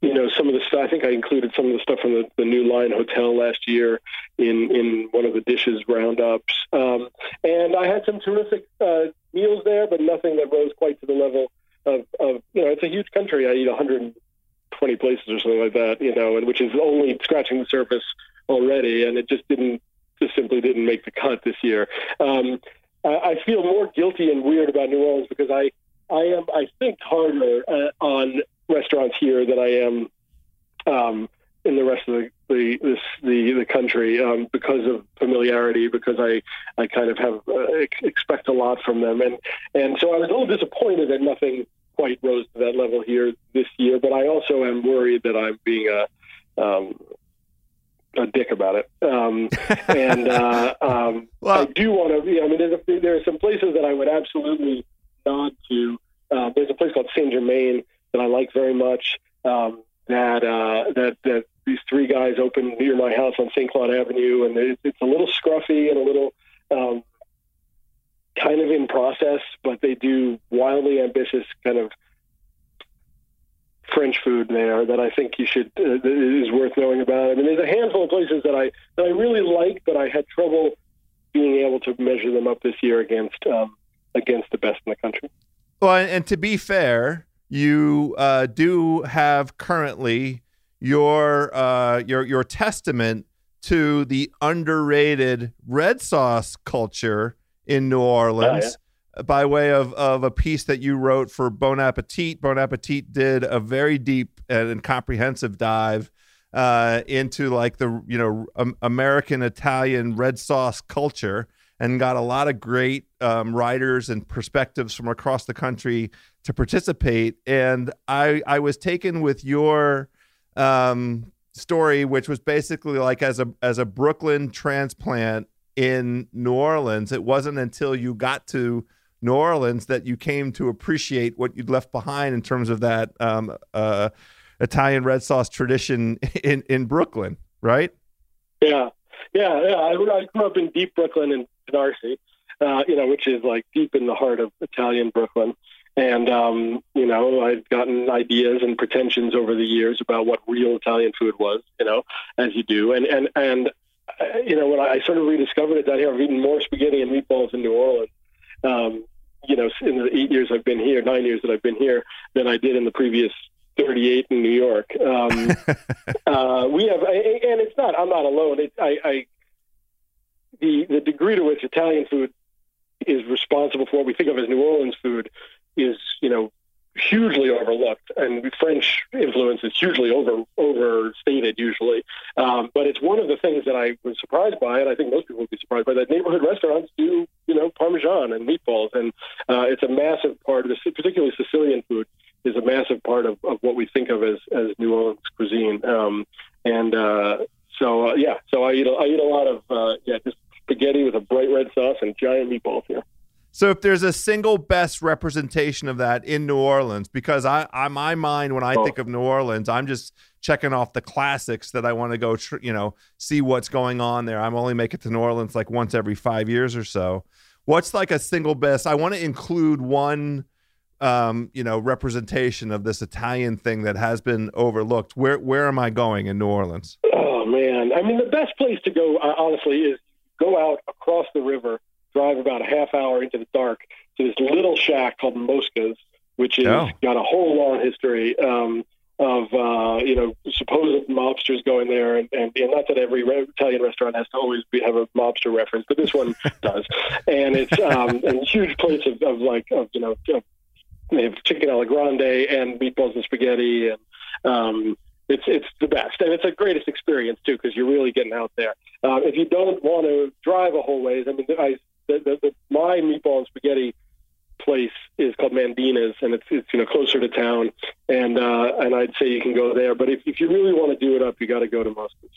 you know, some of the stuff. I think I included some of the stuff from the, the New Line Hotel last year in in one of the dishes roundups. Um, and I had some terrific uh, meals there, but nothing that rose quite to the level of, of you know, it's a huge country. I eat 120 places or something like that, you know, and which is only scratching the surface already, and it just didn't just simply didn't make the cut this year. Um, I, I feel more guilty and weird about New Orleans because I I am I think harder uh, on restaurants here than I am um, in the rest of the the this, the, the country um, because of familiarity. Because I I kind of have uh, expect a lot from them, and and so I was a little disappointed that nothing quite rose to that level here this year. But I also am worried that I'm being a um, a dick about it. Um, and uh, um, well, I do want to. You know, I mean, there's a, there are some places that I would absolutely nod to. Uh, there's a place called Saint Germain that I like very much. Um, that uh, that that these three guys opened near my house on St. Claude Avenue, and it, it's a little scruffy and a little um, kind of in process, but they do wildly ambitious kind of French food there that I think you should uh, is worth knowing about. I mean, there's a handful of places that I that I really like, but I had trouble being able to measure them up this year against um, against the best in the country. Well, and to be fair, you uh, do have currently your uh, your your testament to the underrated red sauce culture in New Orleans. Oh, yeah by way of, of a piece that you wrote for Bon Appetit. Bon Appetit did a very deep and comprehensive dive uh, into like the you know um, American Italian red sauce culture and got a lot of great um, writers and perspectives from across the country to participate. And I I was taken with your um, story, which was basically like as a as a Brooklyn transplant in New Orleans. It wasn't until you got to New Orleans that you came to appreciate what you'd left behind in terms of that um, uh, Italian red sauce tradition in in Brooklyn, right? Yeah, yeah, yeah. I, I grew up in deep Brooklyn and Canarsie, uh, you know, which is like deep in the heart of Italian Brooklyn. And, um, you know, I've gotten ideas and pretensions over the years about what real Italian food was, you know, as you do. And, and, and, uh, you know, when I sort of rediscovered it down here, I've eaten more spaghetti and meatballs in New Orleans, um, you know, in the eight years I've been here, nine years that I've been here, than I did in the previous 38 in New York. Um, uh, we have, and it's not, I'm not alone. It, I, I, the, the degree to which Italian food is responsible for what we think of as New Orleans food is, you know, hugely overlooked, and French influence is hugely over overstated usually. Um, but it's one of the things that I was surprised by, and I think most people would be surprised by that neighborhood restaurants do, you know, Parmesan and meatballs, and uh, it's a massive part of this, particularly Sicilian food is a massive part of, of what we think of as, as New Orleans cuisine. Um, and uh, so, uh, yeah, so I eat a, I eat a lot of uh, yeah, just spaghetti with a bright red sauce and giant meatballs here. So if there's a single best representation of that in New Orleans, because I, I my mind when I oh. think of New Orleans, I'm just checking off the classics that I want to go, tr- you know, see what's going on there. I'm only making it to New Orleans like once every five years or so. What's like a single best? I want to include one, um, you know, representation of this Italian thing that has been overlooked. Where where am I going in New Orleans? Oh man, I mean the best place to go, uh, honestly, is go out across the river drive about a half hour into the dark to this little shack called Mosca's, which has oh. got a whole long history um, of uh, you know supposed mobsters going there, and, and, and not that every Italian restaurant has to always be, have a mobster reference, but this one does. And it's um, and huge plates of, of like of you know of, they have chicken alla grande and meatballs and spaghetti and um, it's it's the best, and it's the greatest experience too because you're really getting out there. Uh, if you don't want to drive a whole ways, I mean, I the, the, the my meatball and spaghetti place is called Mandina's, and it's it's you know closer to town, and uh, and I'd say you can go there. But if, if you really want to do it up, you got to go to Mosca's.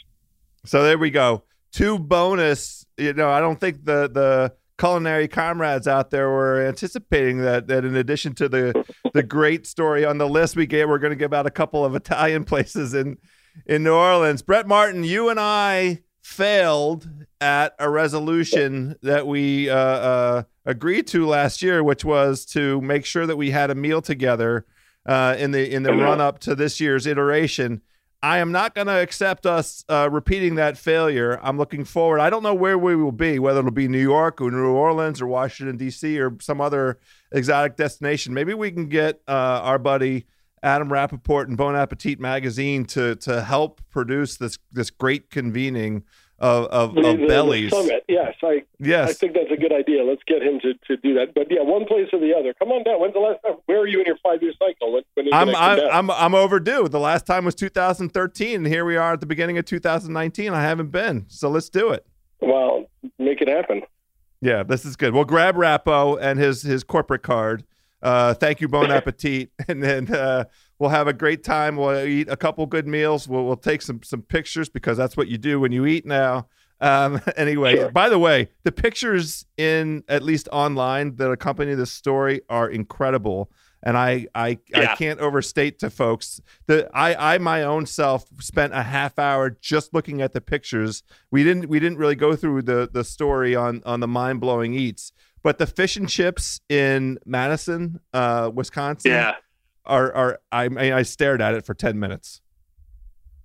So there we go. Two bonus. You know, I don't think the the culinary comrades out there were anticipating that that in addition to the the great story on the list we gave, we're going to give out a couple of Italian places in in New Orleans. Brett Martin, you and I failed at a resolution that we uh, uh, agreed to last year, which was to make sure that we had a meal together uh, in the in the run up to this year's iteration. I am not going to accept us uh, repeating that failure. I'm looking forward. I don't know where we will be, whether it'll be New York or New Orleans or Washington D.C. or some other exotic destination. Maybe we can get uh, our buddy Adam Rapoport and Bon Appetit magazine to to help produce this this great convening of of, of the, bellies. The summit, yes, I yes, I think that's a good idea. Let's get him to, to do that. But yeah, one place or the other. Come on down. When's the last time? Where are you in your five year cycle? When, when I'm I'm, I'm I'm overdue. The last time was 2013, and here we are at the beginning of 2019. I haven't been, so let's do it. Well, make it happen. Yeah, this is good. We'll grab Rappo and his his corporate card. Uh, thank you, Bon Appetit, and then. Uh, We'll have a great time. We'll eat a couple good meals. We'll, we'll take some some pictures because that's what you do when you eat now. Um, anyway, sure. by the way, the pictures in at least online that accompany this story are incredible, and I I, yeah. I can't overstate to folks that I I my own self spent a half hour just looking at the pictures. We didn't we didn't really go through the the story on on the mind blowing eats, but the fish and chips in Madison, uh, Wisconsin. Yeah are are I I stared at it for ten minutes.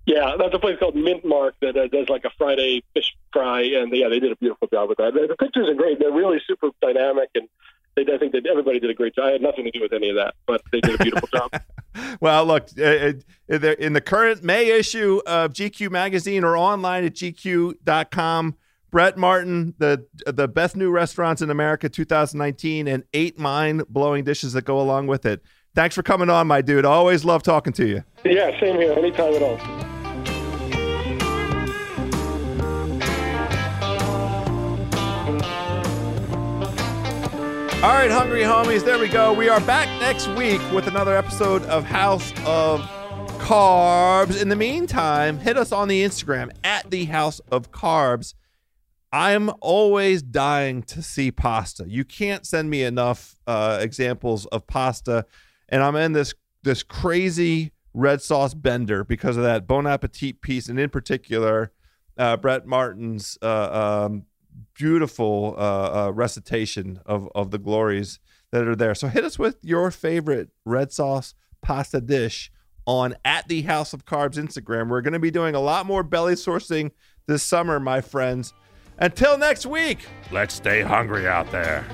Yeah, that's a place called Mint Mark that uh, does like a Friday fish fry, and yeah, they did a beautiful job with that. The pictures are great; they're really super dynamic, and they, I think that everybody did a great job. I had nothing to do with any of that, but they did a beautiful job. well, look, uh, uh in the current May issue of GQ magazine or online at GQ.com. Brett Martin, the the best new restaurants in America 2019, and eight mind blowing dishes that go along with it. Thanks for coming on, my dude. always love talking to you. Yeah, same here. Anytime at all. All right, hungry homies, there we go. We are back next week with another episode of House of Carbs. In the meantime, hit us on the Instagram at the House of Carbs. I'm always dying to see pasta. You can't send me enough uh, examples of pasta and I'm in this this crazy red sauce bender because of that Bon Appetit piece, and in particular, uh, Brett Martin's uh, um, beautiful uh, uh, recitation of of the glories that are there. So hit us with your favorite red sauce pasta dish on at the House of Carbs Instagram. We're going to be doing a lot more belly sourcing this summer, my friends. Until next week, let's stay hungry out there.